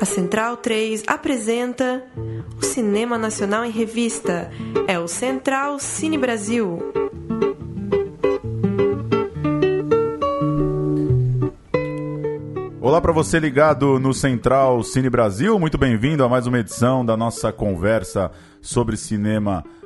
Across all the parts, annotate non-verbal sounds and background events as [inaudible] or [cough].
A Central 3 apresenta o Cinema Nacional em Revista. É o Central Cine Brasil. Olá para você ligado no Central Cine Brasil, muito bem-vindo a mais uma edição da nossa conversa sobre cinema nacional,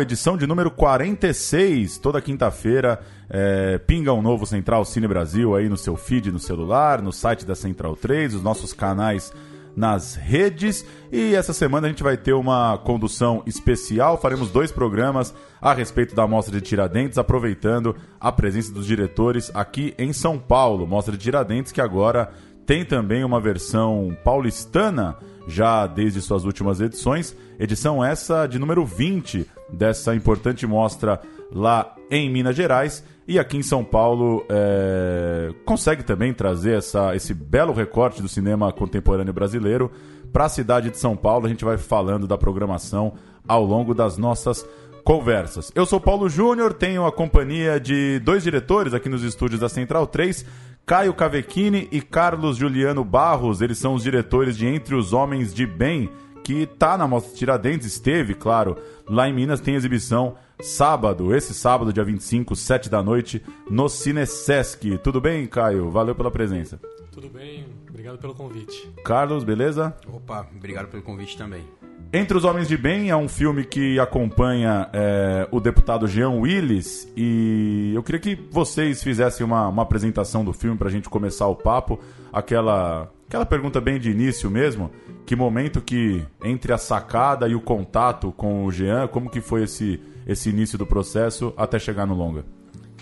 edição de número 46, toda quinta-feira. É, pinga um novo Central Cine Brasil aí no seu feed no celular, no site da Central 3, os nossos canais nas redes. E essa semana a gente vai ter uma condução especial. Faremos dois programas a respeito da Mostra de Tiradentes, aproveitando a presença dos diretores aqui em São Paulo. Mostra de Tiradentes que agora tem também uma versão paulistana já desde suas últimas edições. Edição essa de número 20 dessa importante mostra lá em Minas Gerais. E aqui em São Paulo é... consegue também trazer essa, esse belo recorte do cinema contemporâneo brasileiro para a cidade de São Paulo. A gente vai falando da programação ao longo das nossas conversas. Eu sou Paulo Júnior, tenho a companhia de dois diretores aqui nos estúdios da Central 3, Caio Cavecchini e Carlos Juliano Barros. Eles são os diretores de Entre os Homens de Bem, que está na Mostra Tiradentes, esteve, claro, lá em Minas, tem exibição sábado, esse sábado, dia 25, 7 da noite, no Cinesesc. Tudo bem, Caio? Valeu pela presença. Tudo bem, obrigado pelo convite. Carlos, beleza? Opa, obrigado pelo convite também. Entre os Homens de Bem é um filme que acompanha é, o deputado Jean Willis e eu queria que vocês fizessem uma, uma apresentação do filme para a gente começar o papo. Aquela, aquela pergunta bem de início mesmo, que momento que entre a sacada e o contato com o Jean, como que foi esse, esse início do processo até chegar no longa?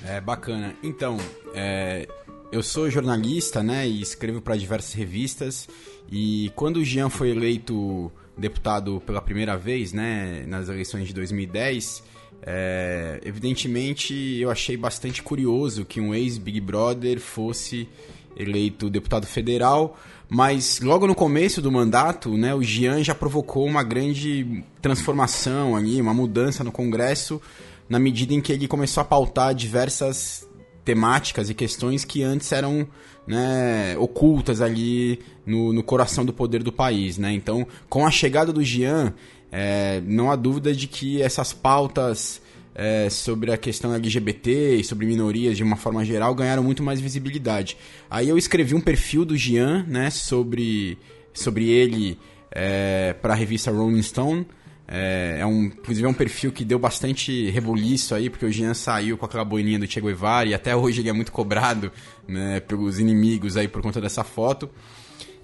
É bacana. Então, é, eu sou jornalista, né, e escrevo para diversas revistas e quando o Jean foi eleito deputado pela primeira vez, né, nas eleições de 2010, é, evidentemente eu achei bastante curioso que um ex-Big Brother fosse eleito deputado federal, mas logo no começo do mandato, né, o Jean já provocou uma grande transformação ali, uma mudança no Congresso, na medida em que ele começou a pautar diversas temáticas e questões que antes eram né, ocultas ali no, no coração do poder do país. Né? Então, com a chegada do Jean, é, não há dúvida de que essas pautas é, sobre a questão LGBT e sobre minorias de uma forma geral ganharam muito mais visibilidade. Aí eu escrevi um perfil do Jean né, sobre, sobre ele é, para a revista Rolling Stone. É, é, um, inclusive é um perfil que deu bastante rebuliço aí, porque o Jean saiu com aquela boininha do Che Guevara e até [laughs] hoje ele é muito cobrado né, pelos inimigos aí por conta dessa foto.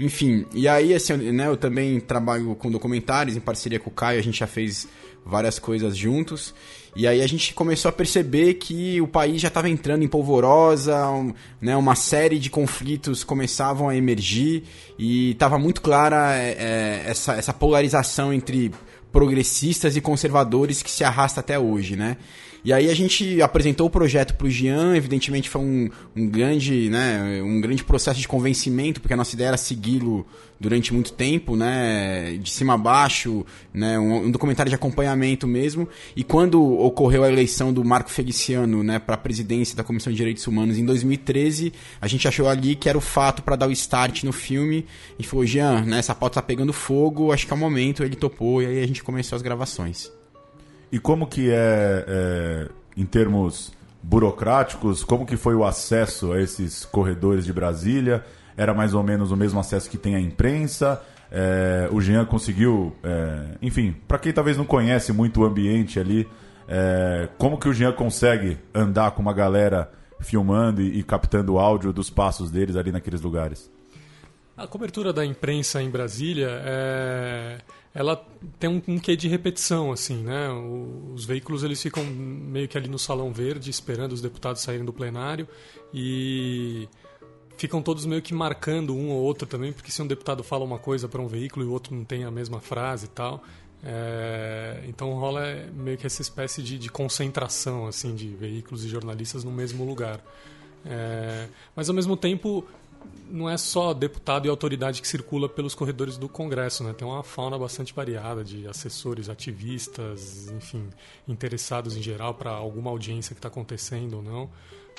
Enfim, e aí assim, né, eu também trabalho com documentários em parceria com o Caio, a gente já fez várias coisas juntos. E aí a gente começou a perceber que o país já estava entrando em polvorosa, um, né, uma série de conflitos começavam a emergir e estava muito clara é, é, essa, essa polarização entre progressistas e conservadores que se arrasta até hoje, né? E aí a gente apresentou o projeto para o Jean, evidentemente foi um, um, grande, né, um grande processo de convencimento, porque a nossa ideia era segui-lo durante muito tempo, né, de cima a baixo, né, um, um, documentário de acompanhamento mesmo. E quando ocorreu a eleição do Marco Feliciano, né, para a presidência da Comissão de Direitos Humanos em 2013, a gente achou ali que era o fato para dar o start no filme. E falou, Jean, né, essa pauta tá pegando fogo, acho que é o momento. Ele topou e aí a gente começou as gravações. E como que é, é, em termos burocráticos, como que foi o acesso a esses corredores de Brasília? Era mais ou menos o mesmo acesso que tem a imprensa? É, o Jean conseguiu, é, enfim, para quem talvez não conhece muito o ambiente ali, é, como que o Jean consegue andar com uma galera filmando e, e captando o áudio dos passos deles ali naqueles lugares? A cobertura da imprensa em Brasília é ela tem um, um quê de repetição, assim, né? O, os veículos eles ficam meio que ali no salão verde esperando os deputados saírem do plenário e ficam todos meio que marcando um ou outro também, porque se um deputado fala uma coisa para um veículo e o outro não tem a mesma frase e tal, é, então rola meio que essa espécie de, de, concentração assim de veículos e jornalistas no mesmo lugar. É, mas ao mesmo tempo não é só deputado e autoridade que circula pelos corredores do Congresso, né? Tem uma fauna bastante variada de assessores, ativistas, enfim, interessados em geral para alguma audiência que está acontecendo ou não.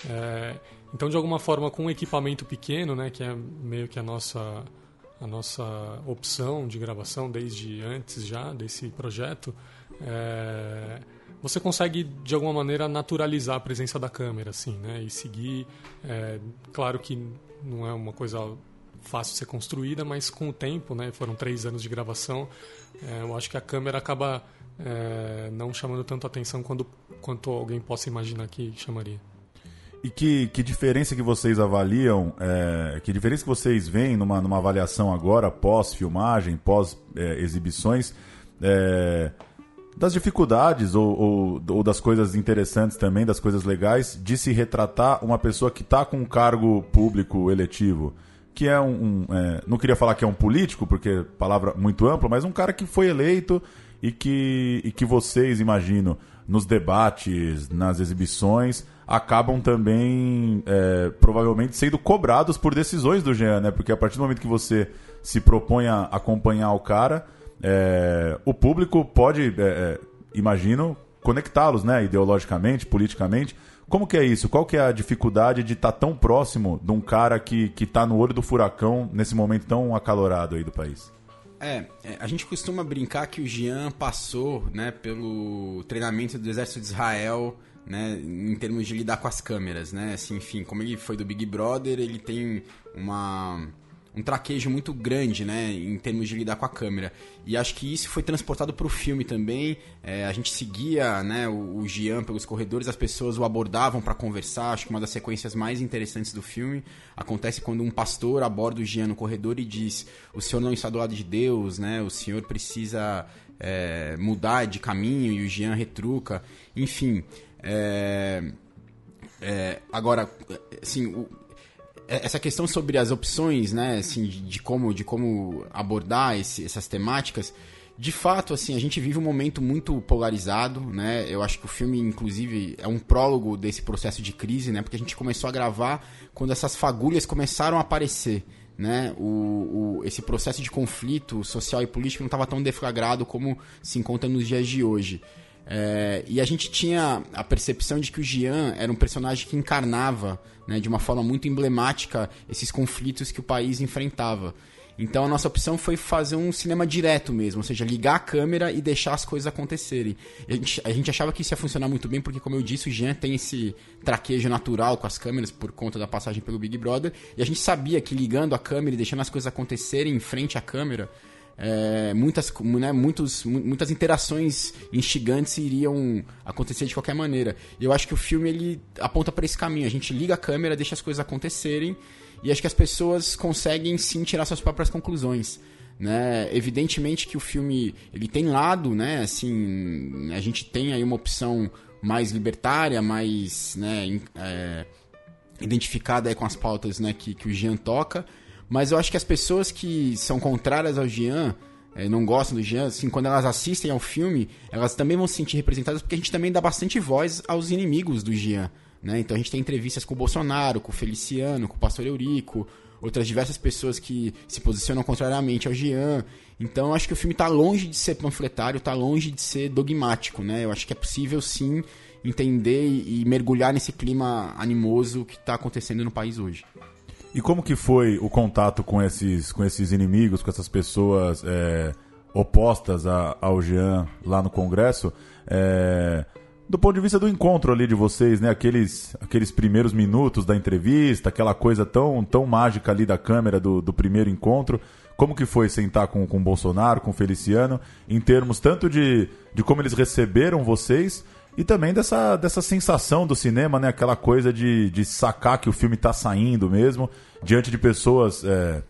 É, então, de alguma forma, com um equipamento pequeno, né, que é meio que a nossa a nossa opção de gravação desde antes já desse projeto, é, você consegue de alguma maneira naturalizar a presença da câmera, assim, né? E seguir, é, claro que não é uma coisa fácil de ser construída, mas com o tempo, né? Foram três anos de gravação, é, eu acho que a câmera acaba é, não chamando tanto atenção quando, quanto alguém possa imaginar que chamaria. E que, que diferença que vocês avaliam, é, que diferença que vocês veem numa, numa avaliação agora, pós-filmagem, pós-exibições, é, das dificuldades ou, ou, ou, das coisas interessantes também, das coisas legais, de se retratar uma pessoa que está com um cargo público eletivo? Que é um. um é, não queria falar que é um político, porque palavra muito ampla, mas um cara que foi eleito e que, e que vocês, imagino, nos debates, nas exibições, acabam também é, provavelmente sendo cobrados por decisões do Jean, né? Porque a partir do momento que você se propõe a acompanhar o cara, é, o público pode, é, é imagino, conectá-los, né? Ideologicamente, politicamente. Como que é isso? Qual que é a dificuldade de estar tá tão próximo de um cara que está no olho do furacão nesse momento tão acalorado aí do país? É, é, a gente costuma brincar que o Jean passou né, pelo treinamento do exército de Israel né, em termos de lidar com as câmeras, né? Assim, enfim, como ele foi do Big Brother, ele tem uma um traquejo muito grande, né, em termos de lidar com a câmera. E acho que isso foi transportado para o filme também. É, a gente seguia, né, o, o Gian pelos corredores, as pessoas o abordavam para conversar. Acho que uma das sequências mais interessantes do filme acontece quando um pastor aborda o Gian no corredor e diz: "O senhor não está do lado de Deus, né? O senhor precisa é, mudar de caminho." E o Gian retruca. Enfim. É, é, agora, assim, essa questão sobre as opções, né, assim, de, de como, de como abordar esse, essas temáticas, de fato, assim, a gente vive um momento muito polarizado, né? Eu acho que o filme, inclusive, é um prólogo desse processo de crise, né? Porque a gente começou a gravar quando essas fagulhas começaram a aparecer, né? O, o esse processo de conflito social e político não estava tão deflagrado como se encontra nos dias de hoje. É, e a gente tinha a percepção de que o Jean era um personagem que encarnava né, de uma forma muito emblemática esses conflitos que o país enfrentava. Então a nossa opção foi fazer um cinema direto mesmo, ou seja, ligar a câmera e deixar as coisas acontecerem. A gente, a gente achava que isso ia funcionar muito bem, porque, como eu disse, o Jean tem esse traquejo natural com as câmeras por conta da passagem pelo Big Brother, e a gente sabia que ligando a câmera e deixando as coisas acontecerem em frente à câmera, é, muitas, né, muitos, muitas interações instigantes iriam acontecer de qualquer maneira. Eu acho que o filme ele aponta para esse caminho. A gente liga a câmera, deixa as coisas acontecerem e acho que as pessoas conseguem sim tirar suas próprias conclusões. Né? Evidentemente que o filme ele tem lado, né? Assim, a gente tem aí uma opção mais libertária, mais né, é, identificada com as pautas né, que, que o Jean toca mas eu acho que as pessoas que são contrárias ao Jean, é, não gostam do Jean, assim, quando elas assistem ao filme, elas também vão se sentir representadas porque a gente também dá bastante voz aos inimigos do Jean. Né? Então a gente tem entrevistas com o Bolsonaro, com o Feliciano, com o Pastor Eurico, outras diversas pessoas que se posicionam contrariamente ao Jean. Então eu acho que o filme está longe de ser panfletário, está longe de ser dogmático. Né? Eu acho que é possível sim entender e mergulhar nesse clima animoso que está acontecendo no país hoje. E como que foi o contato com esses, com esses inimigos, com essas pessoas é, opostas a, ao Jean lá no Congresso? É, do ponto de vista do encontro ali de vocês, né? Aqueles, aqueles primeiros minutos da entrevista, aquela coisa tão, tão mágica ali da câmera do, do primeiro encontro. Como que foi sentar com, com o Bolsonaro, com o Feliciano, em termos tanto de, de como eles receberam vocês, e também dessa, dessa sensação do cinema, né? Aquela coisa de, de sacar que o filme está saindo mesmo, diante de pessoas é,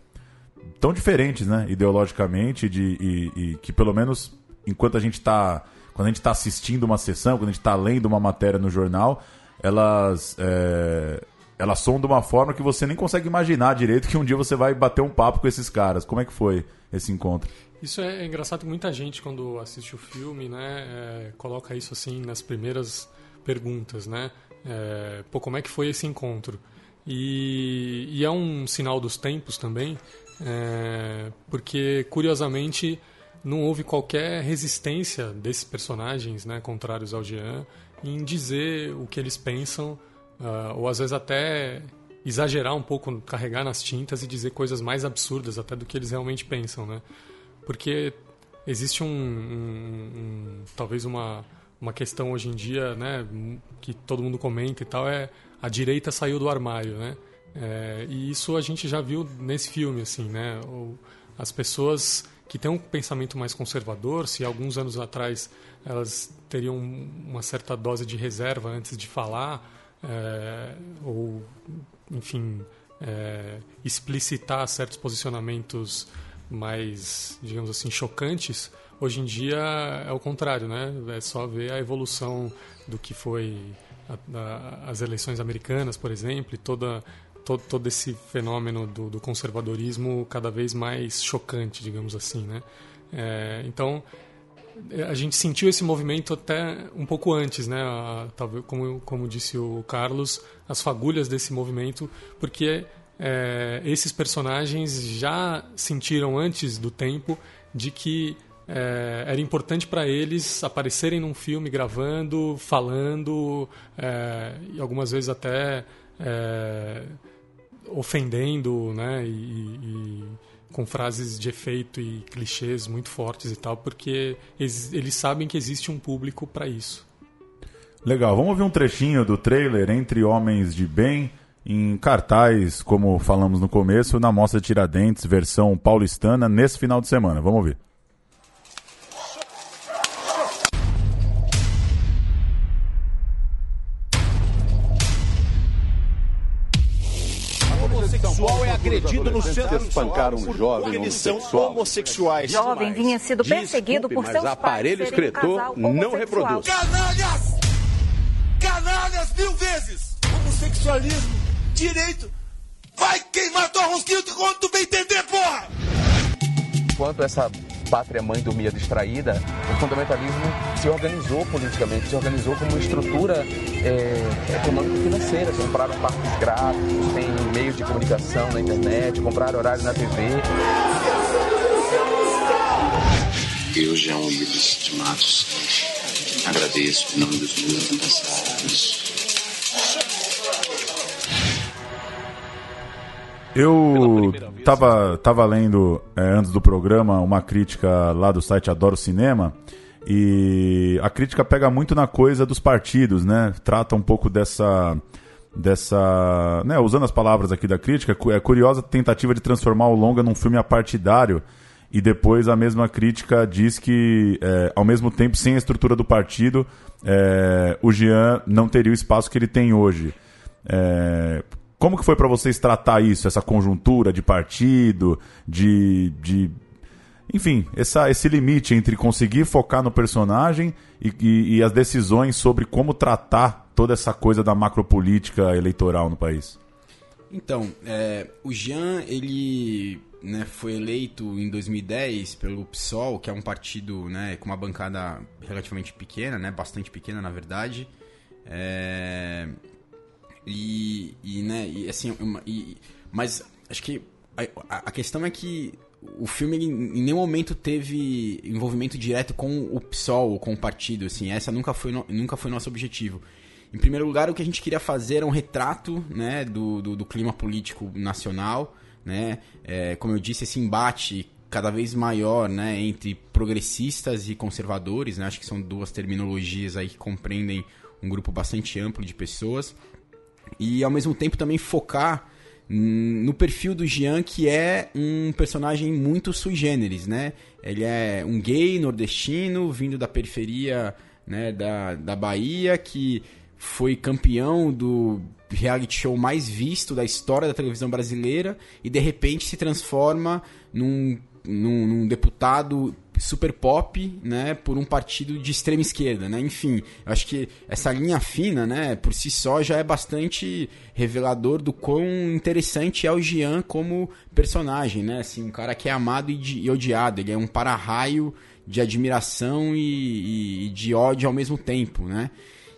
tão diferentes, né? Ideologicamente, de, e, e que pelo menos enquanto a gente está. Quando a gente está assistindo uma sessão, quando a gente está lendo uma matéria no jornal, elas. É, elas são de uma forma que você nem consegue imaginar direito que um dia você vai bater um papo com esses caras. Como é que foi esse encontro? Isso é engraçado que muita gente, quando assiste o filme, né, é, coloca isso assim nas primeiras perguntas, né? É, pô, como é que foi esse encontro? E, e é um sinal dos tempos também, é, porque, curiosamente, não houve qualquer resistência desses personagens, né, contrários ao Jean, em dizer o que eles pensam, uh, ou às vezes até exagerar um pouco, carregar nas tintas e dizer coisas mais absurdas até do que eles realmente pensam, né? Porque existe um, um, um talvez uma uma questão hoje em dia, né, que todo mundo comenta e tal, é a direita saiu do armário, né? É, e isso a gente já viu nesse filme, assim, né? O, as pessoas que têm um pensamento mais conservador, se alguns anos atrás elas teriam uma certa dose de reserva antes de falar, é, ou, enfim, é, explicitar certos posicionamentos mais, digamos assim, chocantes, hoje em dia é o contrário, né? É só ver a evolução do que foi a, a, as eleições americanas, por exemplo, e toda todo, todo esse fenômeno do, do, conservadorismo cada vez mais chocante, digamos assim, né? É, então a gente sentiu esse movimento até um pouco antes, né? Talvez como como disse o Carlos, as fagulhas desse movimento, porque é, esses personagens já sentiram antes do tempo de que é, era importante para eles aparecerem num filme gravando, falando, é, e algumas vezes até é, ofendendo, né? E, e, com frases de efeito e clichês muito fortes e tal, porque eles, eles sabem que existe um público para isso. Legal, vamos ouvir um trechinho do trailer Entre Homens de Bem, em cartaz, como falamos no começo, na Mostra Tiradentes, versão paulistana, nesse final de semana. Vamos ouvir. Agredido no centro espancaram um jovem porque eles são homossexuais. Jovem vinha sido perseguido por seus aparelho escritor um não reproduz. Canalhas! Canalhas mil vezes! Homossexualismo, direito, vai queimar tua rosquinha quando tu bem entender, porra! Enquanto essa pátria mãe dormia distraída, o fundamentalismo se organizou politicamente, se organizou como estrutura é, econômico-financeira. Compraram parques gráficos, tem meios de comunicação na internet, compraram horário na TV. Eu, João Ives de Matos, agradeço em nome dos meus antepassados Eu tava, tava lendo é, antes do programa uma crítica lá do site Adoro Cinema e a crítica pega muito na coisa dos partidos, né? Trata um pouco dessa dessa, né, usando as palavras aqui da crítica, é curiosa a tentativa de transformar o longa num filme apartidário e depois a mesma crítica diz que, é, ao mesmo tempo, sem a estrutura do partido, é, o Jean não teria o espaço que ele tem hoje. É, como que foi para vocês tratar isso, essa conjuntura de partido, de, de enfim, essa, esse limite entre conseguir focar no personagem e, e, e, as decisões sobre como tratar toda essa coisa da macropolítica eleitoral no país? Então, é, o Jean, ele né, foi eleito em 2010 pelo PSOL, que é um partido né, com uma bancada relativamente pequena, né, bastante pequena na verdade. É, e, e, né, e assim, uma, e, mas acho que a, a, questão é que o filme em nenhum momento teve envolvimento direto com o PSOL com o partido, assim, essa nunca foi, no, nunca foi nosso objetivo. Em primeiro lugar, o que a gente queria fazer era um retrato né, do, do, do clima político nacional, né, é, como eu disse, esse embate cada vez maior né, entre progressistas e conservadores, né, acho que são duas terminologias aí que compreendem um grupo bastante amplo de pessoas e ao mesmo tempo também focar no perfil do Jean, que é um personagem muito sui generis, né? Ele é um gay nordestino, vindo da periferia né, da, da Bahia, que foi campeão do reality show mais visto da história da televisão brasileira e de repente se transforma num, num, num deputado super pop, né, por um partido de extrema esquerda, né? Enfim, eu acho que essa linha fina, né, por si só já é bastante revelador do quão interessante é o Jean como personagem, né? Assim, um cara que é amado e, de, e odiado, ele é um para-raio de admiração e, e, de ódio ao mesmo tempo, né?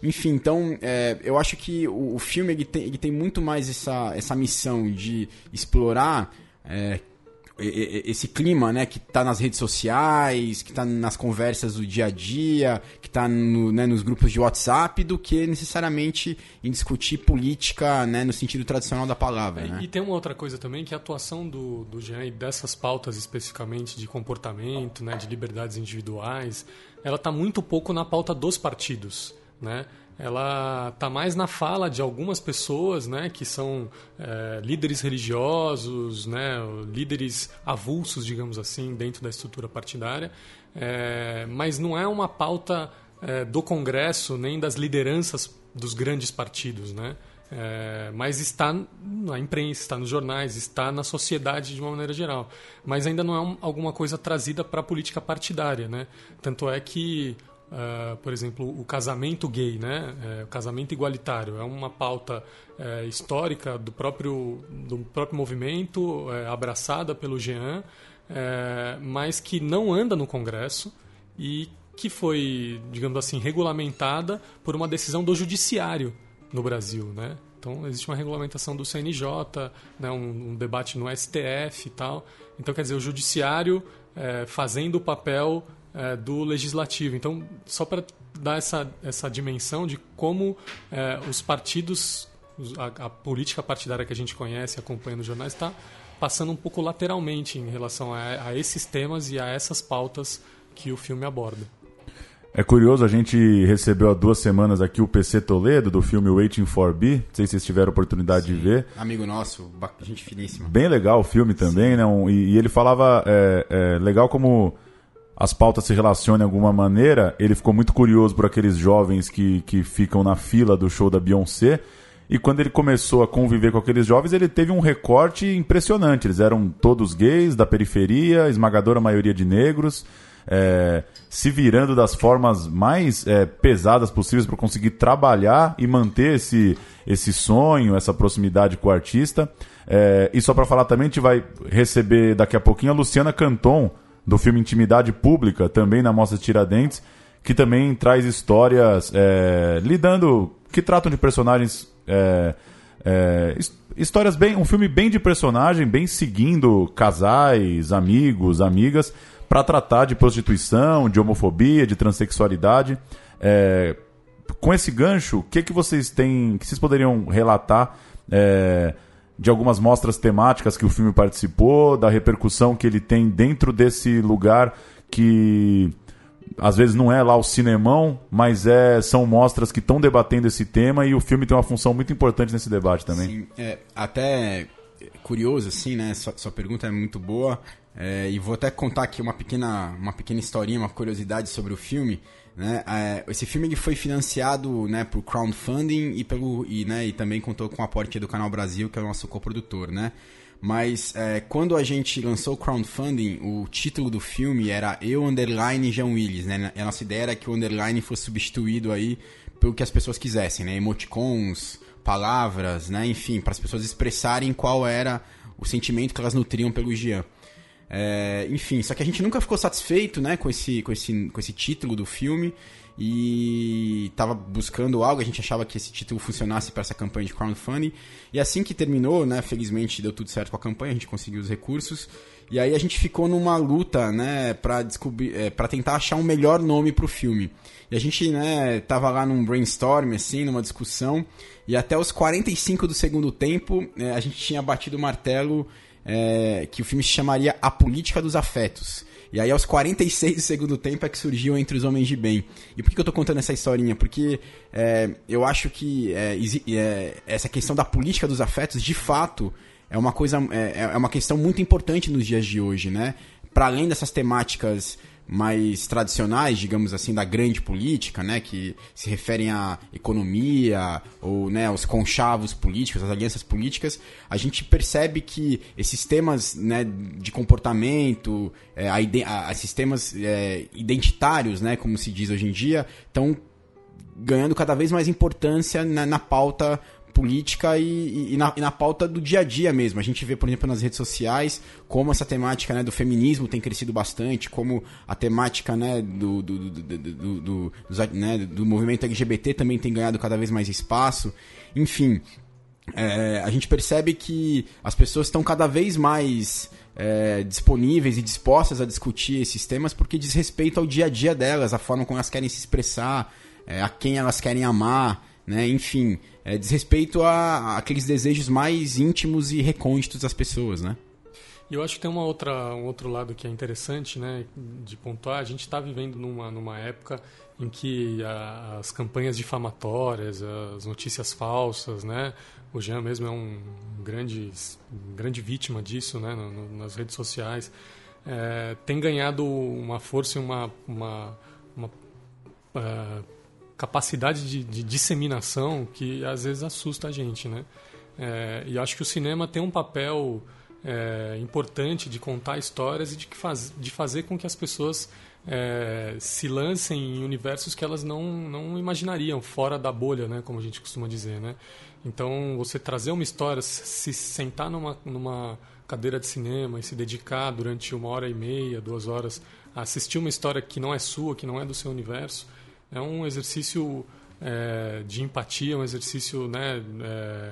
Enfim, então é, eu acho que o, o filme ele tem, ele tem muito mais essa, essa missão de explorar é, esse clima, né, que tá nas redes sociais, que tá nas conversas do dia a dia, que tá no, né, nos grupos de WhatsApp, do que necessariamente em discutir política, né, no sentido tradicional da palavra. É, né? E tem uma outra coisa também, que a atuação do, do Jean e dessas pautas especificamente de comportamento, né, de liberdades individuais, ela tá muito pouco na pauta dos partidos, né? Ela está mais na fala de algumas pessoas, né, que são é, líderes religiosos, né, líderes avulsos, digamos assim, dentro da estrutura partidária, é, mas não é uma pauta é, do Congresso nem das lideranças dos grandes partidos, né? É, mas está na imprensa, está nos jornais, está na sociedade de uma maneira geral. Mas ainda não é um, alguma coisa trazida para a política partidária. Né? Tanto é que Uh, por exemplo, o casamento gay, né? É, o casamento igualitário é uma pauta é, histórica do próprio, do próprio movimento, é, abraçada pelo Jean, é, mas que não anda no Congresso e que foi, digamos assim, regulamentada por uma decisão do Judiciário no Brasil, né? Então existe uma regulamentação do CNJ, né? um, um debate no STF e tal. Então quer dizer o Judiciário é, fazendo o papel é, do legislativo. Então, só para dar essa, essa dimensão de como é, os partidos, a, a, política partidária que a gente conhece, acompanha nos jornais, está passando um pouco lateralmente em relação a, a esses temas e a essas pautas que o filme aborda. É curioso, a gente recebeu há duas semanas aqui o PC Toledo, do filme Waiting for B. Não sei se vocês tiveram oportunidade Sim. de ver. Amigo nosso, gente finíssima. Bem legal o filme também, Sim. né? Um, e, e, ele falava, é, é, legal como as pautas se relacionam de alguma maneira, ele ficou muito curioso por aqueles jovens que, que ficam na fila do show da Beyoncé. E quando ele começou a conviver com aqueles jovens, ele teve um recorte impressionante. Eles eram todos gays, da periferia, esmagadora maioria de negros, é, se virando das formas mais é, pesadas possíveis para conseguir trabalhar e manter esse, esse sonho, essa proximidade com o artista. É, e só para falar também, a gente vai receber daqui a pouquinho a Luciana Canton do filme Intimidade Pública, também na Mostra Tiradentes, que também traz histórias é, lidando, que tratam de personagens. É, é, histórias bem. Um filme bem de personagem, bem seguindo casais, amigos, amigas, para tratar de prostituição, de homofobia, de transexualidade. É, com esse gancho, o que, que vocês têm. que vocês poderiam relatar? De algumas mostras temáticas que o filme participou, da repercussão que ele tem dentro desse lugar que às vezes não é lá o cinemão, mas é, são mostras que estão debatendo esse tema e o filme tem uma função muito importante nesse debate também. Sim, é, até curioso, assim, né? Sua, sua pergunta é muito boa. É, e vou até contar aqui uma pequena, uma pequena historinha, uma curiosidade sobre o filme. Né? É, esse filme foi financiado né, por crowdfunding e, pelo, e, né, e também contou com o aporte do Canal Brasil, que é o nosso coprodutor. Né? Mas é, quando a gente lançou o crowdfunding, o título do filme era Eu Underline Jean Willis. Né? A nossa ideia era que o underline fosse substituído aí pelo que as pessoas quisessem, né? emoticons, palavras, né? enfim, para as pessoas expressarem qual era o sentimento que elas nutriam pelo Jean. É, enfim, só que a gente nunca ficou satisfeito né, com, esse, com, esse, com esse título do filme e estava buscando algo, a gente achava que esse título funcionasse para essa campanha de crowdfunding. E assim que terminou, né, felizmente deu tudo certo com a campanha, a gente conseguiu os recursos. E aí a gente ficou numa luta, né, para descobrir, é, para tentar achar um melhor nome para o filme. E a gente, né, tava lá num brainstorm assim, numa discussão, e até os 45 do segundo tempo, é, a gente tinha batido o martelo é, que o filme se chamaria A Política dos Afetos. E aí, aos 46 do segundo tempo, é que surgiu Entre os Homens de Bem. E por que eu tô contando essa historinha? Porque é, eu acho que é, é, essa questão da política dos afetos, de fato, é uma coisa, é, é uma questão muito importante nos dias de hoje, né? Para além dessas temáticas mais tradicionais, digamos assim, da grande política, né, que se referem à economia ou né, aos conchavos políticos, às alianças políticas, a gente percebe que esses temas né, de comportamento, é, a, a, sistemas é, identitários, né, como se diz hoje em dia, estão ganhando cada vez mais importância na, na pauta política e, e, na, e, na, pauta do dia a dia mesmo. A gente vê, por exemplo, nas redes sociais como essa temática né, do feminismo tem crescido bastante, como a temática né, do, do, do, do, né, do movimento LGBT também tem ganhado cada vez mais espaço. Enfim, é, a gente percebe que as pessoas estão cada vez mais é, disponíveis e dispostas a discutir esses temas porque diz respeito ao dia a dia delas, a forma como elas querem se expressar, é, a quem elas querem amar, né? enfim, é, diz respeito a, aqueles desejos mais íntimos e recônditos das pessoas, né? E eu acho que tem uma outra, um outro lado que é interessante né, de pontuar. A gente está vivendo numa, numa época em que a, as campanhas difamatórias, as notícias falsas, né, o Jean mesmo é um grande, grande vítima disso né, no, no, nas redes sociais, é, tem ganhado uma força e uma, uma, uma uh, capacidade de, de, disseminação que às vezes assusta a gente. Né? É, e acho que o cinema tem um papel é, importante de contar histórias e de, faz, de fazer com que as pessoas é, se lancem em universos que elas não, não imaginariam, fora da bolha, né, como a gente costuma dizer. Né? Então, você trazer uma história, se sentar numa, numa cadeira de cinema e se dedicar durante uma hora e meia, duas horas, a assistir uma história que não é sua, que não é do seu universo, é um exercício é, de empatia, um exercício né, é,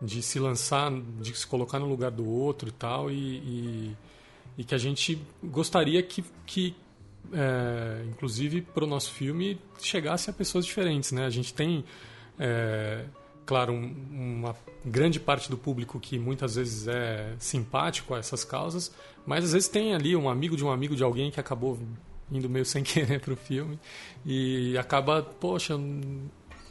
de se lançar, de se colocar no lugar do outro e tal, e, e, e que a gente gostaria que, que é, inclusive para o nosso filme, chegasse a pessoas diferentes. Né? A gente tem, é, claro, um, uma grande parte do público que muitas vezes é simpático a essas causas, mas às vezes tem ali um amigo de um amigo de alguém que acabou indo meio sem [laughs] querer para o filme e acaba, poxa,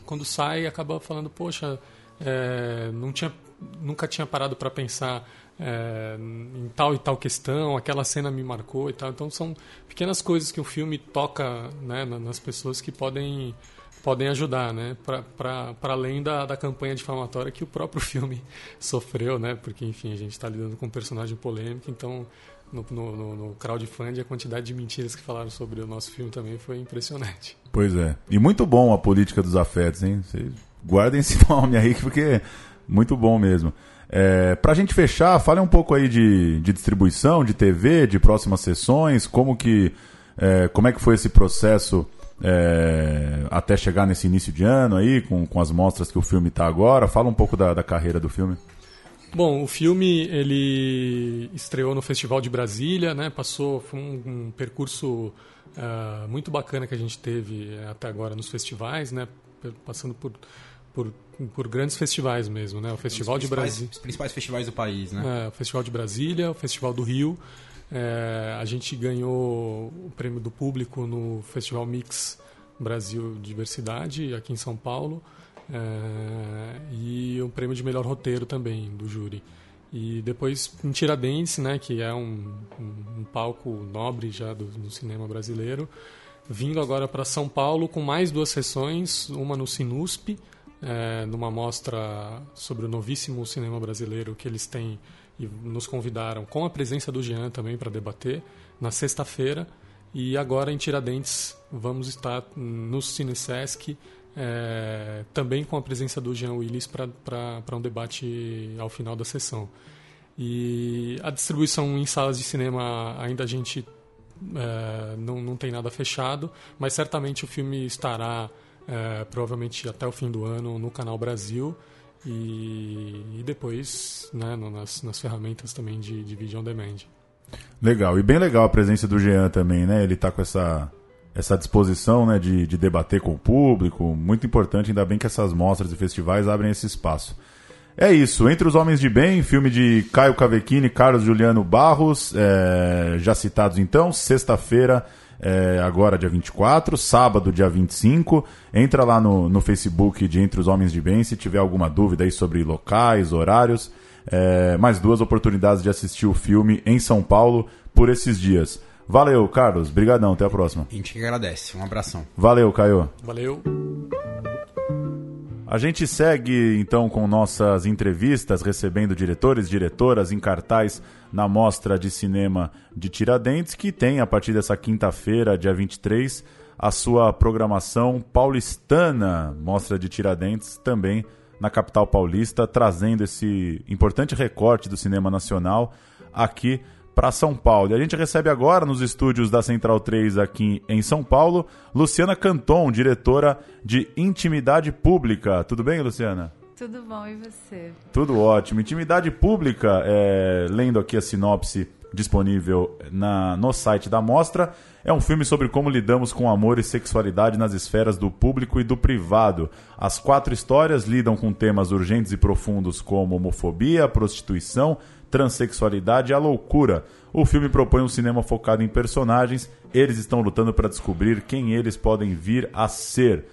quando sai, acaba falando, poxa é, não tinha, nunca tinha parado para pensar é, em tal e tal questão, aquela cena me marcou e tal. Então são pequenas coisas que o filme toca né, nas pessoas que podem podem ajudar, né, para além da, da campanha difamatória que o próprio [laughs] filme sofreu, né, porque enfim a gente está lidando com um personagem polêmico, então no, no, no crowdfunding a quantidade de mentiras que falaram sobre o nosso filme também foi impressionante. Pois é, e muito bom a política dos afetos, hein? Vocês guardem esse [laughs] nome aí, porque é muito bom mesmo. É, para a gente fechar, fale um pouco aí de, de distribuição, de TV, de próximas sessões, como que é, como é que foi esse processo é, até chegar nesse início de ano aí, com, com as mostras que o filme está agora. Fala um pouco da, da carreira do filme. Bom, o filme ele estreou no Festival de Brasília, né? Passou foi um, um percurso uh, muito bacana que a gente teve até agora nos festivais, né? Passando por por, por grandes festivais mesmo, né? O Festival de Brasília. Os principais festivais do país, né? É, o Festival de Brasília, o Festival do Rio. É, a gente ganhou o prêmio do público no Festival Mix Brasil Diversidade, aqui em São Paulo. É, e o prêmio de melhor roteiro também, do júri. E depois em Tiradentes, né, que é um, um, um palco nobre já do, do cinema brasileiro, vindo agora para São Paulo com mais duas sessões, uma no Sinusp, é, numa mostra sobre o novíssimo cinema brasileiro que eles têm e nos convidaram com a presença do Jean também para debater na sexta-feira e agora em Tiradentes vamos estar no Cinesesc é, também com a presença do Jean Willis para um debate ao final da sessão. E a distribuição em salas de cinema ainda a gente é, não, não tem nada fechado, mas certamente o filme estará é, provavelmente até o fim do ano no Canal Brasil e, e depois né, no, nas, nas ferramentas também de, de vídeo on demand. Legal, e bem legal a presença do Jean também, né? Ele está com essa, essa disposição né, de, de debater com o público, muito importante, ainda bem que essas mostras e festivais abrem esse espaço. É isso, Entre os Homens de Bem, filme de Caio Cavecchini e Carlos Juliano Barros, é, já citados então, sexta-feira, é, agora dia 24, sábado dia 25. Entra lá no, no Facebook de Entre os Homens de Bem se tiver alguma dúvida aí sobre locais, horários. É, mais duas oportunidades de assistir o filme em São Paulo por esses dias. Valeu, Carlos. Brigadão. Até a próxima. A gente que agradece. Um abração. Valeu, Caio. Valeu. A gente segue então com nossas entrevistas, recebendo diretores, diretoras em cartaz na Mostra de Cinema de Tiradentes, que tem a partir dessa quinta-feira, dia 23, a sua programação paulistana, Mostra de Tiradentes, também na capital paulista, trazendo esse importante recorte do cinema nacional aqui para São Paulo. E a gente recebe agora nos estúdios da Central 3 aqui em São Paulo, Luciana Canton, diretora de Intimidade Pública. Tudo bem, Luciana? Tudo bom, e você? Tudo ótimo. Intimidade Pública, é, lendo aqui a sinopse disponível na, no site da mostra, é um filme sobre como lidamos com amor e sexualidade nas esferas do público e do privado. As quatro histórias lidam com temas urgentes e profundos como homofobia, prostituição, transexualidade e a loucura. O filme propõe um cinema focado em personagens, eles estão lutando para descobrir quem eles podem vir a ser.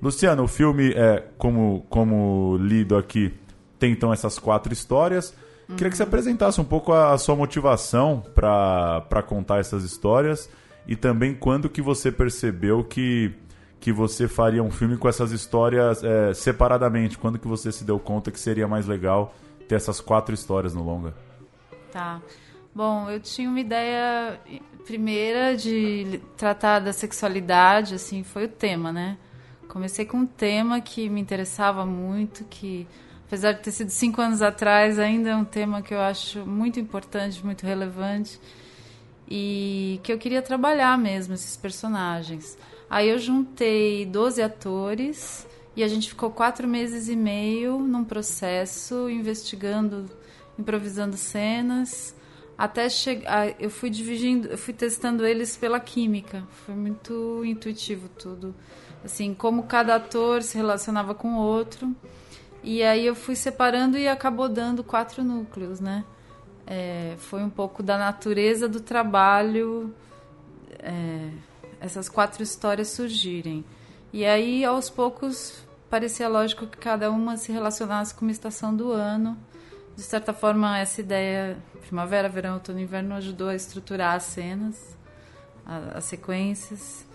Luciano, o filme é, como, como lido aqui, tem então essas quatro histórias. Uhum. Queria que você apresentasse um pouco a, a sua motivação para contar essas histórias e também quando que você percebeu que, que você faria um filme com essas histórias é, separadamente. Quando que você se deu conta que seria mais legal ter essas quatro histórias no longa? Tá. Bom, eu tinha uma ideia primeira de tratar da sexualidade, assim, foi o tema, né? Comecei com um tema que me interessava muito, que apesar de ter sido cinco anos atrás, ainda é um tema que eu acho muito importante, muito relevante e que eu queria trabalhar mesmo esses personagens. Aí eu juntei 12 atores e a gente ficou quatro meses e meio num processo, investigando, improvisando cenas, até chegar. Eu fui dividindo, eu fui testando eles pela química. Foi muito intuitivo tudo assim, como cada ator se relacionava com o outro. E aí eu fui separando e acabou dando quatro núcleos, né? É, foi um pouco da natureza do trabalho é, essas quatro histórias surgirem. E aí, aos poucos, parecia lógico que cada uma se relacionasse com uma estação do ano. De certa forma, essa ideia, primavera, verão, outono e inverno, ajudou a estruturar as cenas, as sequências.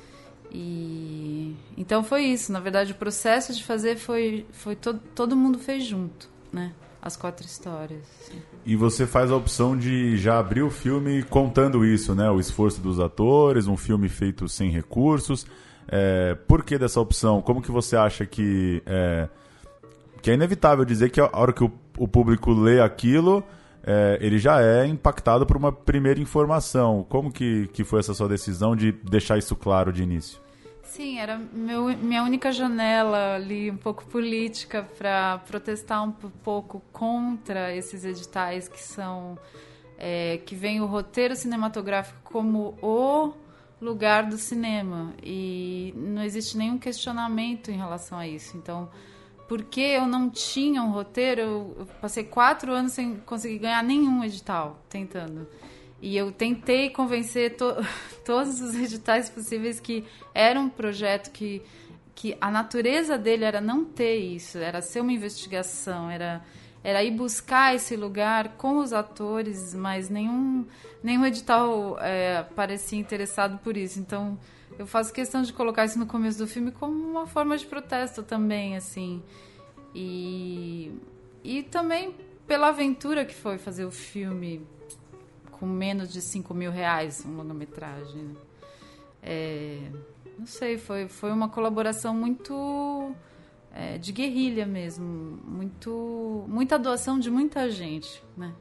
E então foi isso. Na verdade, o processo de fazer foi foi todo todo mundo fez junto, né? As quatro histórias. E você faz a opção de já abrir o filme contando isso, né? O esforço dos atores, um filme feito sem recursos. É, por que dessa opção? Como que você acha que é, que é inevitável dizer que a hora que o, o público lê aquilo, é, ele já é impactado por uma primeira informação. Como que, que foi essa sua decisão de deixar isso claro de início? Sim, era meu, minha única janela ali, um pouco política, para protestar um pouco contra esses editais que são. É, que vem o roteiro cinematográfico como o lugar do cinema. E não existe nenhum questionamento em relação a isso. Então porque eu não tinha um roteiro, eu passei quatro anos sem conseguir ganhar nenhum edital, tentando. E eu tentei convencer to [laughs] todos os editais possíveis que era um projeto que, que a natureza dele era não ter isso, era ser uma investigação, era, era ir buscar esse lugar com os atores, mas nenhum, nenhum edital é, parecia interessado por isso. Então eu faço questão de colocar isso no começo do filme como uma forma de protesto também, assim. E, e também pela aventura que foi fazer o filme com menos de 5 mil reais, um longa-metragem. É, não sei, foi, foi uma colaboração muito é, de guerrilha mesmo, muito, muita doação de muita gente, né?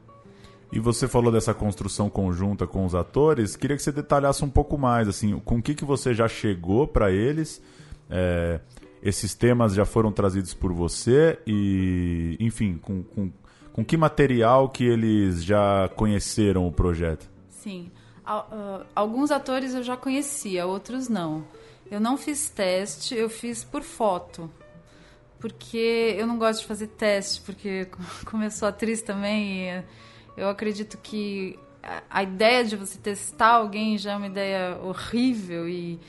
E você falou dessa construção conjunta com os atores. Queria que você detalhasse um pouco mais, assim, com o que, que você já chegou para eles. É, esses temas já foram trazidos por você e, enfim, com, com, com que material que eles já conheceram o projeto? Sim, alguns atores eu já conhecia, outros não. Eu não fiz teste, eu fiz por foto. Porque eu não gosto de fazer teste, porque [laughs] como eu sou atriz também, eu acredito que a, ideia de você testar alguém já é uma ideia horrível e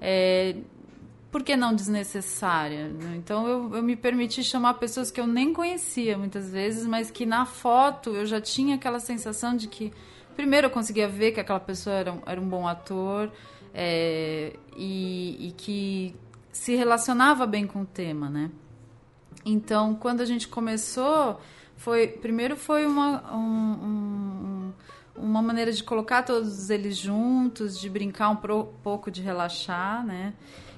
é, por que não desnecessária? Né? Então eu, eu me permiti chamar pessoas que eu nem conhecia muitas vezes, mas que na foto eu já tinha aquela sensação de que, primeiro, eu conseguia ver que aquela pessoa era um, era um bom ator é, e, e que se relacionava bem com o tema, né? Então, quando a gente começou, foi primeiro foi uma, um, um, uma maneira de colocar todos eles juntos, de brincar um pro, pouco, de relaxar, né?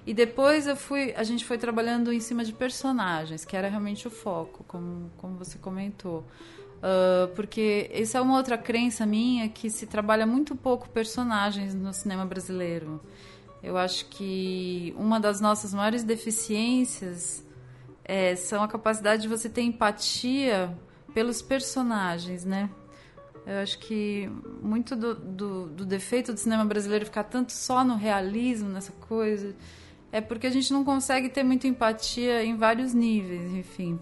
E depois eu fui, a gente foi trabalhando em cima de personagens, que era realmente o foco, como, como você comentou. Uh, porque essa é uma outra crença minha que se trabalha muito pouco personagens no cinema brasileiro. Eu acho que uma das nossas maiores deficiências é, são a capacidade de você ter empatia pelos personagens, né? Eu acho que muito do, do, do, defeito do cinema brasileiro ficar tanto só no realismo, nessa coisa, é porque a gente não consegue ter muita empatia em vários níveis, enfim.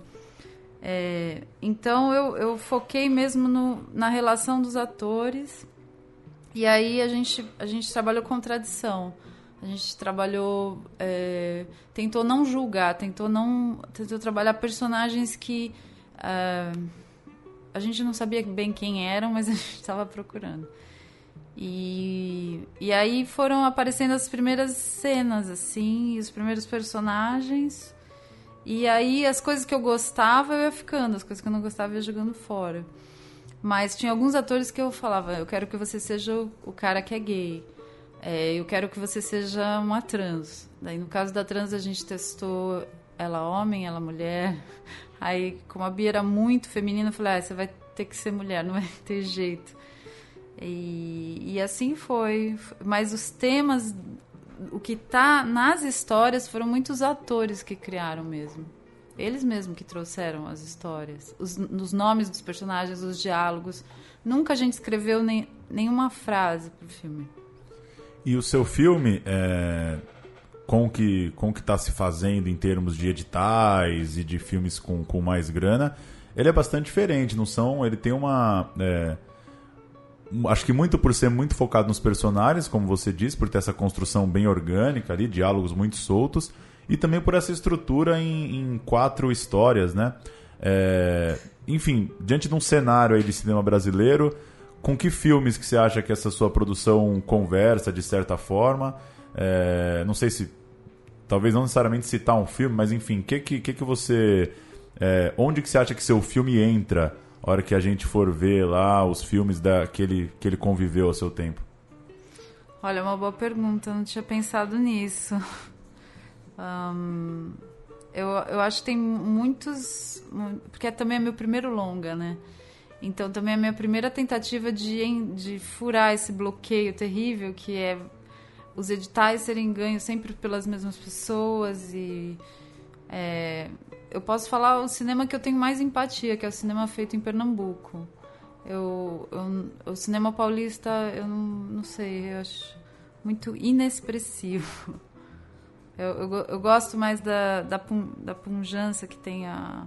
É, então eu, eu foquei mesmo no, na relação dos atores e aí a gente, a gente trabalhou com tradição. A gente trabalhou, é, tentou não julgar, tentou não, tentou trabalhar personagens que uh, a gente não sabia bem quem eram, mas [laughs] a gente estava procurando. E, e aí foram aparecendo as primeiras cenas, assim, os primeiros personagens. E aí as coisas que eu gostava eu ia ficando, as coisas que eu não gostava eu ia jogando fora. Mas tinha alguns atores que eu falava, eu quero que você seja o, o cara que é gay. É, eu quero que você seja uma trans. Daí no caso da trans a gente testou ela homem, ela mulher. [laughs] Aí, como a Bia era muito feminina, eu falei, ah, você vai ter que ser mulher, não vai ter jeito. E, e assim foi. Mas os temas, o que tá nas histórias foram muitos atores que criaram mesmo. Eles mesmos que trouxeram as histórias, os, os nomes dos personagens, os diálogos. Nunca a gente escreveu nem, nenhuma frase pro filme. E o seu filme, é, com que com que está se fazendo em termos de editais e de filmes com, com mais grana, ele é bastante diferente. Não são, ele tem uma é, acho que muito por ser muito focado nos personagens, como você disse, por ter essa construção bem orgânica ali, diálogos muito soltos e também por essa estrutura em, em quatro histórias, né? É, enfim, diante de um cenário aí de cinema brasileiro, com que filmes que você acha que essa sua produção conversa de certa forma? É, não sei se, talvez não necessariamente citar um filme, mas enfim, que que, que, que você, é, onde que você acha que seu filme entra? A hora que a gente for ver lá os filmes da, que, ele, conviveu ao seu tempo. Olha, uma boa pergunta, eu não tinha pensado nisso. Eu, eu acho que tem muitos. Porque também é meu primeiro longa, né? Então também a minha primeira tentativa de, de furar esse bloqueio terrível que é os editais serem ganhos sempre pelas mesmas pessoas e. É, eu posso falar o cinema que eu tenho mais empatia, que é o cinema feito em Pernambuco. Eu, eu o cinema paulista, eu não, não sei, eu acho muito inexpressivo. [laughs] Eu, eu, eu, gosto mais da, da, da punjança que tem a,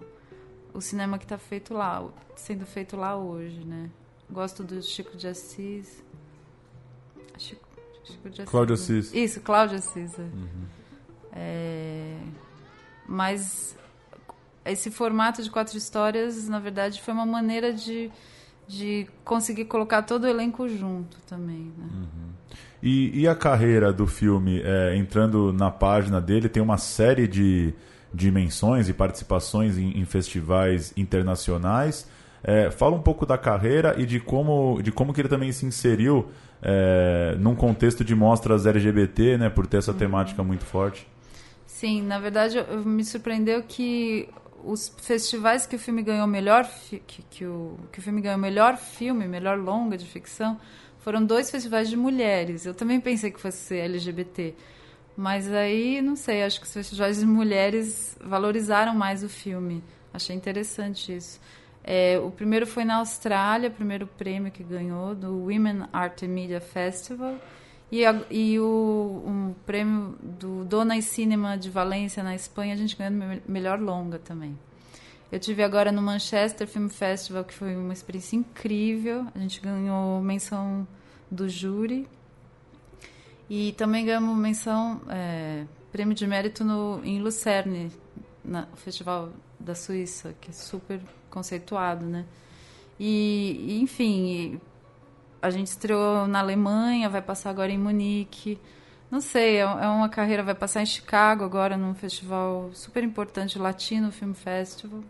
o cinema que está feito lá, sendo feito lá hoje, né? Gosto do Chico de Assis. Chico, Chico de Assis. Cláudio Assis. Isso, Cláudio Assis. É. Uhum. É, mas esse formato de quatro histórias, na verdade, foi uma maneira de, de conseguir colocar todo o elenco junto também, né? Uhum. E, e a carreira do filme, é, entrando na página dele, tem uma série de dimensões e participações em, em festivais internacionais. É, fala um pouco da carreira e de como, de como que ele também se inseriu é, num contexto de mostras LGBT, né, por ter essa temática muito forte. Sim, na verdade me surpreendeu que os festivais que o filme ganhou melhor que, que, o, que o filme ganhou melhor filme, melhor longa de ficção, foram dois festivais de mulheres. Eu também pensei que fosse LGBT. Mas aí, não sei, acho que os festivais de mulheres valorizaram mais o filme. Achei interessante isso. É, o primeiro foi na Austrália, primeiro prêmio que ganhou, do Women Art and Media Festival. E, a, e o um prêmio do Dona e Cinema de Valência, na Espanha, a gente ganhou melhor longa também. Eu tive agora no Manchester Film Festival, que foi uma experiência incrível. A gente ganhou menção do júri. E também ganhamos menção, é, prêmio de mérito no, em Lucerne, no Festival da Suíça, que é super conceituado, né? E, enfim, a gente estreou na Alemanha, vai passar agora em Munique. Não sei, é, é uma carreira, vai passar em Chicago agora, num festival super importante, Latino Film Festival.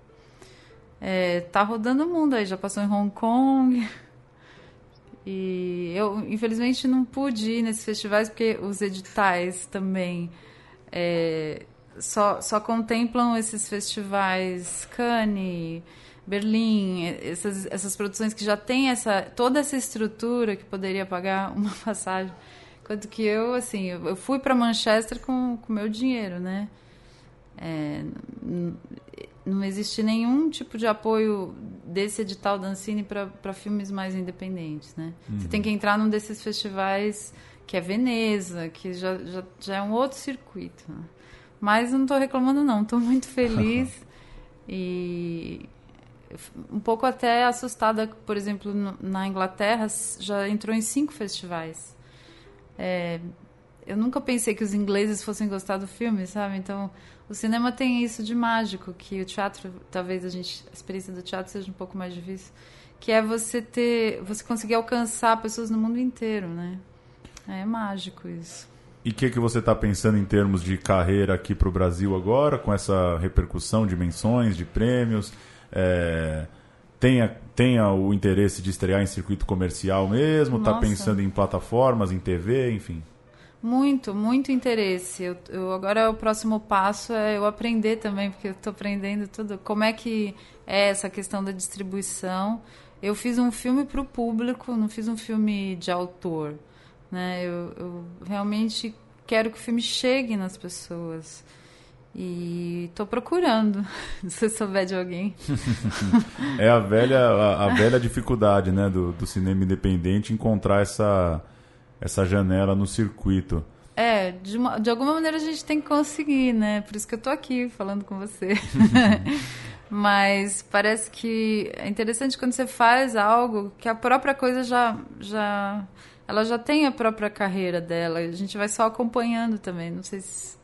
É, tá rodando o mundo aí, já passou em Hong Kong. E eu, infelizmente, não pude ir nesses festivais porque os editais também é, só, só contemplam esses festivais Cannes, Berlim, essas, essas produções que já têm essa, toda essa estrutura que poderia pagar [laughs] uma passagem. Enquanto que eu, assim, eu fui para Manchester com o meu dinheiro, né? É, não existe nenhum tipo de apoio desse edital da Ancine para filmes mais independentes, né? Uhum. Você tem que entrar num desses festivais que é Veneza, que já, já, já é um outro circuito. Né? Mas eu não estou reclamando não, estou muito feliz [laughs] e um pouco até assustada, por exemplo, na Inglaterra já entrou em cinco festivais. É, eu nunca pensei que os ingleses fossem gostar do filme, sabe? Então, o cinema tem isso de mágico, que o teatro, talvez a gente, a experiência do teatro seja um pouco mais difícil, que é você ter, você conseguir alcançar pessoas no mundo inteiro, né? É mágico isso. E o que, que você está pensando em termos de carreira aqui para o Brasil agora, com essa repercussão de menções, de prêmios? É, tenha, tenha o interesse de estrear em circuito comercial mesmo? Está pensando em plataformas, em TV, enfim? Muito, muito interesse. Eu, eu, agora o próximo passo é eu aprender também, porque eu estou aprendendo tudo. Como é que é essa questão da distribuição? Eu fiz um filme para o público, não fiz um filme de autor. Né? Eu, eu realmente quero que o filme chegue nas pessoas. E estou procurando, [laughs] se souber de alguém. [laughs] é a velha, a, a velha dificuldade né, do, do cinema independente encontrar essa essa janela no circuito. É, de, uma, de alguma maneira a gente tem que conseguir, né? Por isso que eu tô aqui falando com você. [laughs] Mas parece que é interessante quando você faz algo que a própria coisa já, já ela já tem a própria carreira dela. A gente vai só acompanhando também. Não sei se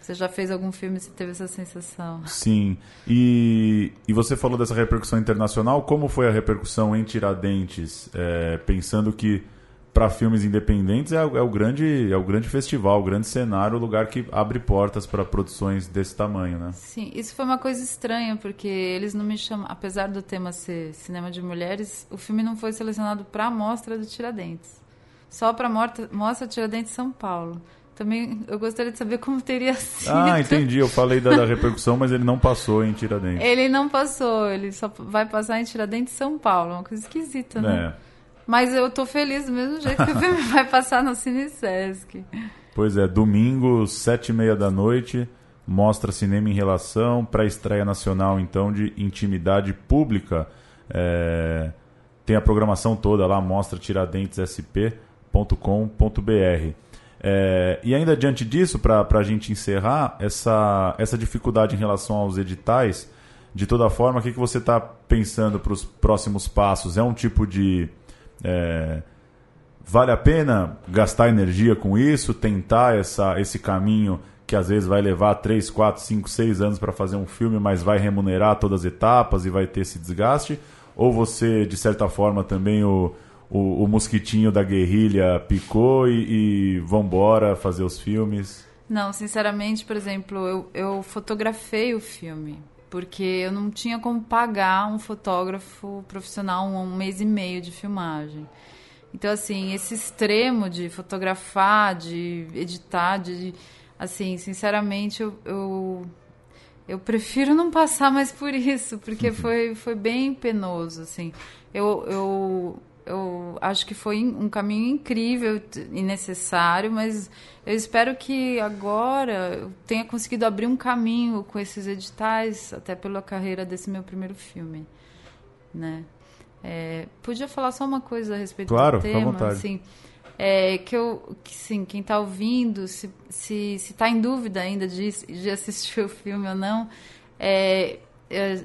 você já fez algum filme e teve essa sensação. Sim. E, e você falou dessa repercussão internacional. Como foi a repercussão em Tiradentes? É, pensando que para filmes independentes é, é, o grande é o grande festival, o grande cenário, o lugar que abre portas para produções desse tamanho, né? Sim, isso foi uma coisa estranha porque eles não me chamam, apesar do tema ser cinema de mulheres, o filme não foi selecionado para a mostra do Tiradentes, só para mostra, mostra Tiradentes São Paulo. Também eu gostaria de saber como teria [laughs] sido. Ah, entendi. Eu falei da, da repercussão, mas ele não passou em Tiradentes. Ele não passou, ele só vai passar em Tiradentes São Paulo. Uma coisa esquisita, né? É. Mas eu tô feliz do mesmo jeito que o filme [laughs] vai passar no Cine Sesc. Pois é, domingo, sete e meia da noite, mostra cinema em relação para a estreia nacional, então, de Intimidade Pública. É... Tem a programação toda lá, mostra tiradentessp.com.br. É... E ainda diante disso, para a gente encerrar, essa, essa dificuldade em relação aos editais, de toda forma, o que, que você está pensando para os próximos passos? É um tipo de é, vale a pena gastar energia com isso, tentar essa, esse caminho que às vezes vai levar 3, 4, 5, 6 anos para fazer um filme, mas vai remunerar todas as etapas e vai ter esse desgaste? Ou você, de certa forma, também o, o, o mosquitinho da guerrilha picou e, e vambora fazer os filmes? Não, sinceramente, por exemplo, eu, eu fotografei o filme porque eu não tinha como pagar um fotógrafo profissional um, um mês e meio de filmagem. Então, assim, esse extremo de fotografar, de editar, de. Assim, sinceramente, eu, eu, eu prefiro não passar mais por isso, porque foi, foi bem penoso, assim. Eu, eu, eu acho que foi um caminho incrível e necessário, mas eu espero que agora eu tenha conseguido abrir um caminho com esses editais, até pela carreira desse meu primeiro filme, né? É, podia falar só uma coisa a respeito claro, do tema, assim, é, que eu, que sim, quem está ouvindo, se se está em dúvida ainda de, de assistir [laughs] o filme ou não, é, é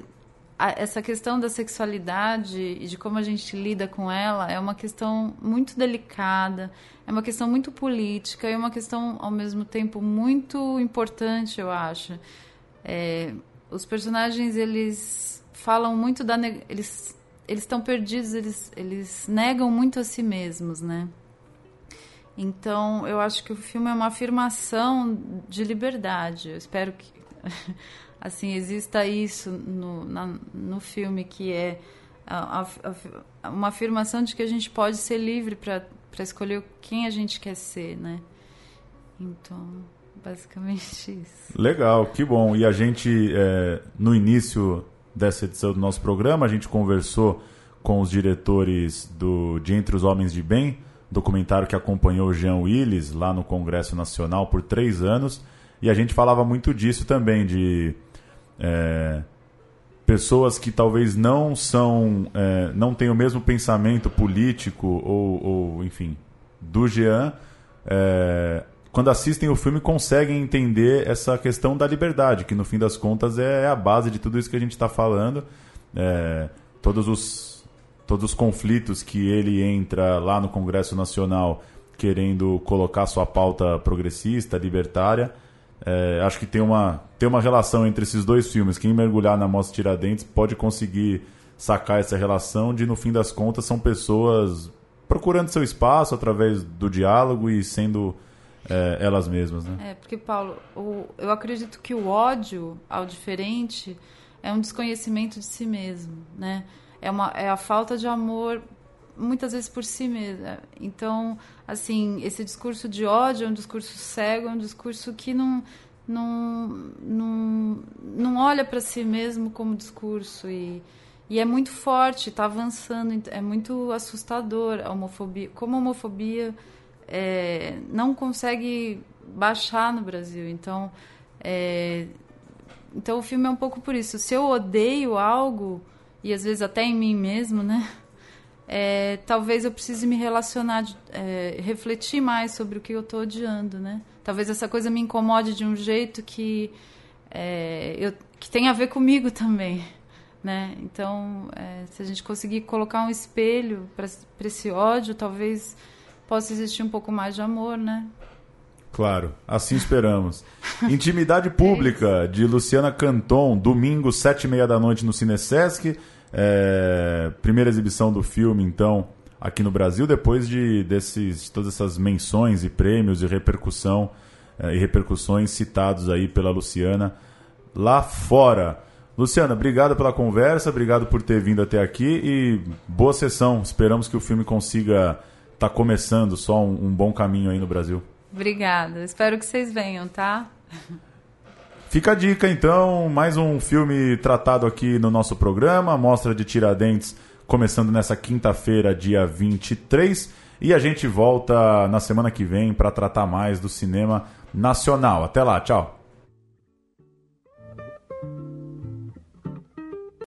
essa questão da sexualidade e de como a gente lida com ela é uma questão muito delicada, é uma questão muito política e uma questão, ao mesmo tempo, muito importante, eu acho. É, os personagens, eles falam muito da... Eles eles estão perdidos, eles, eles negam muito a si mesmos, né? Então, eu acho que o filme é uma afirmação de liberdade. Eu espero que [laughs] assim exista isso no, na, no filme que é a, a, a, uma afirmação de que a gente pode ser livre para escolher quem a gente quer ser, né? Então, basicamente [laughs] isso. Legal, que bom. E a gente, é, no início dessa edição do nosso programa, a gente conversou com os diretores do De Entre os Homens de Bem, documentário que acompanhou Jean Willis lá no Congresso Nacional por três anos E a gente falava muito disso também, de é, pessoas que talvez não são, é, não têm o mesmo pensamento político ou, ou enfim, do Jean, é, quando assistem o filme conseguem entender essa questão da liberdade, que no fim das contas é a base de tudo isso que a gente está falando. É, todos os todos os conflitos que ele entra lá no Congresso Nacional querendo colocar sua pauta progressista, libertária. É, acho que tem uma, tem uma relação entre esses dois filmes. Quem mergulhar na Mostra Tiradentes pode conseguir sacar essa relação de, no fim das contas, são pessoas procurando seu espaço através do diálogo e sendo é, elas mesmas. Né? É, porque, Paulo, o, eu acredito que o ódio ao diferente é um desconhecimento de si mesmo. Né? É, uma, é a falta de amor muitas vezes por si mesma. Então, assim, esse discurso de ódio é um discurso cego, é um discurso que não não não, não olha para si mesmo como discurso e e é muito forte, está avançando, é muito assustador a homofobia. Como a homofobia é, não consegue baixar no Brasil. Então, é, então o filme é um pouco por isso. Se eu odeio algo, e às vezes até em mim mesmo, né? É, talvez eu precise me relacionar, é, refletir mais sobre o que eu estou odiando, né? Talvez essa coisa me incomode de um jeito que é, eu, que tem a ver comigo [laughs] também, né? Então, é, se a gente conseguir colocar um espelho para esse ódio, talvez possa existir um pouco mais de amor, né? Claro, assim esperamos. [laughs] Intimidade Pública, de Luciana Canton, domingo, sete e meia da noite no Cinesesc. É, primeira exibição do filme, então, aqui no Brasil, depois de desses, todas essas menções e prêmios e repercussão é, e repercussões citados aí pela Luciana lá fora. Luciana, obrigado pela conversa, obrigado por ter vindo até aqui e boa sessão. Esperamos que o filme consiga estar tá começando só um, um bom caminho aí no Brasil. Obrigada. Espero que vocês venham, tá? Fica a dica então, mais um filme tratado aqui no nosso programa, Mostra de Tiradentes, começando nessa quinta-feira, dia 23, e a gente volta na semana que vem para tratar mais do cinema nacional. Até lá, tchau.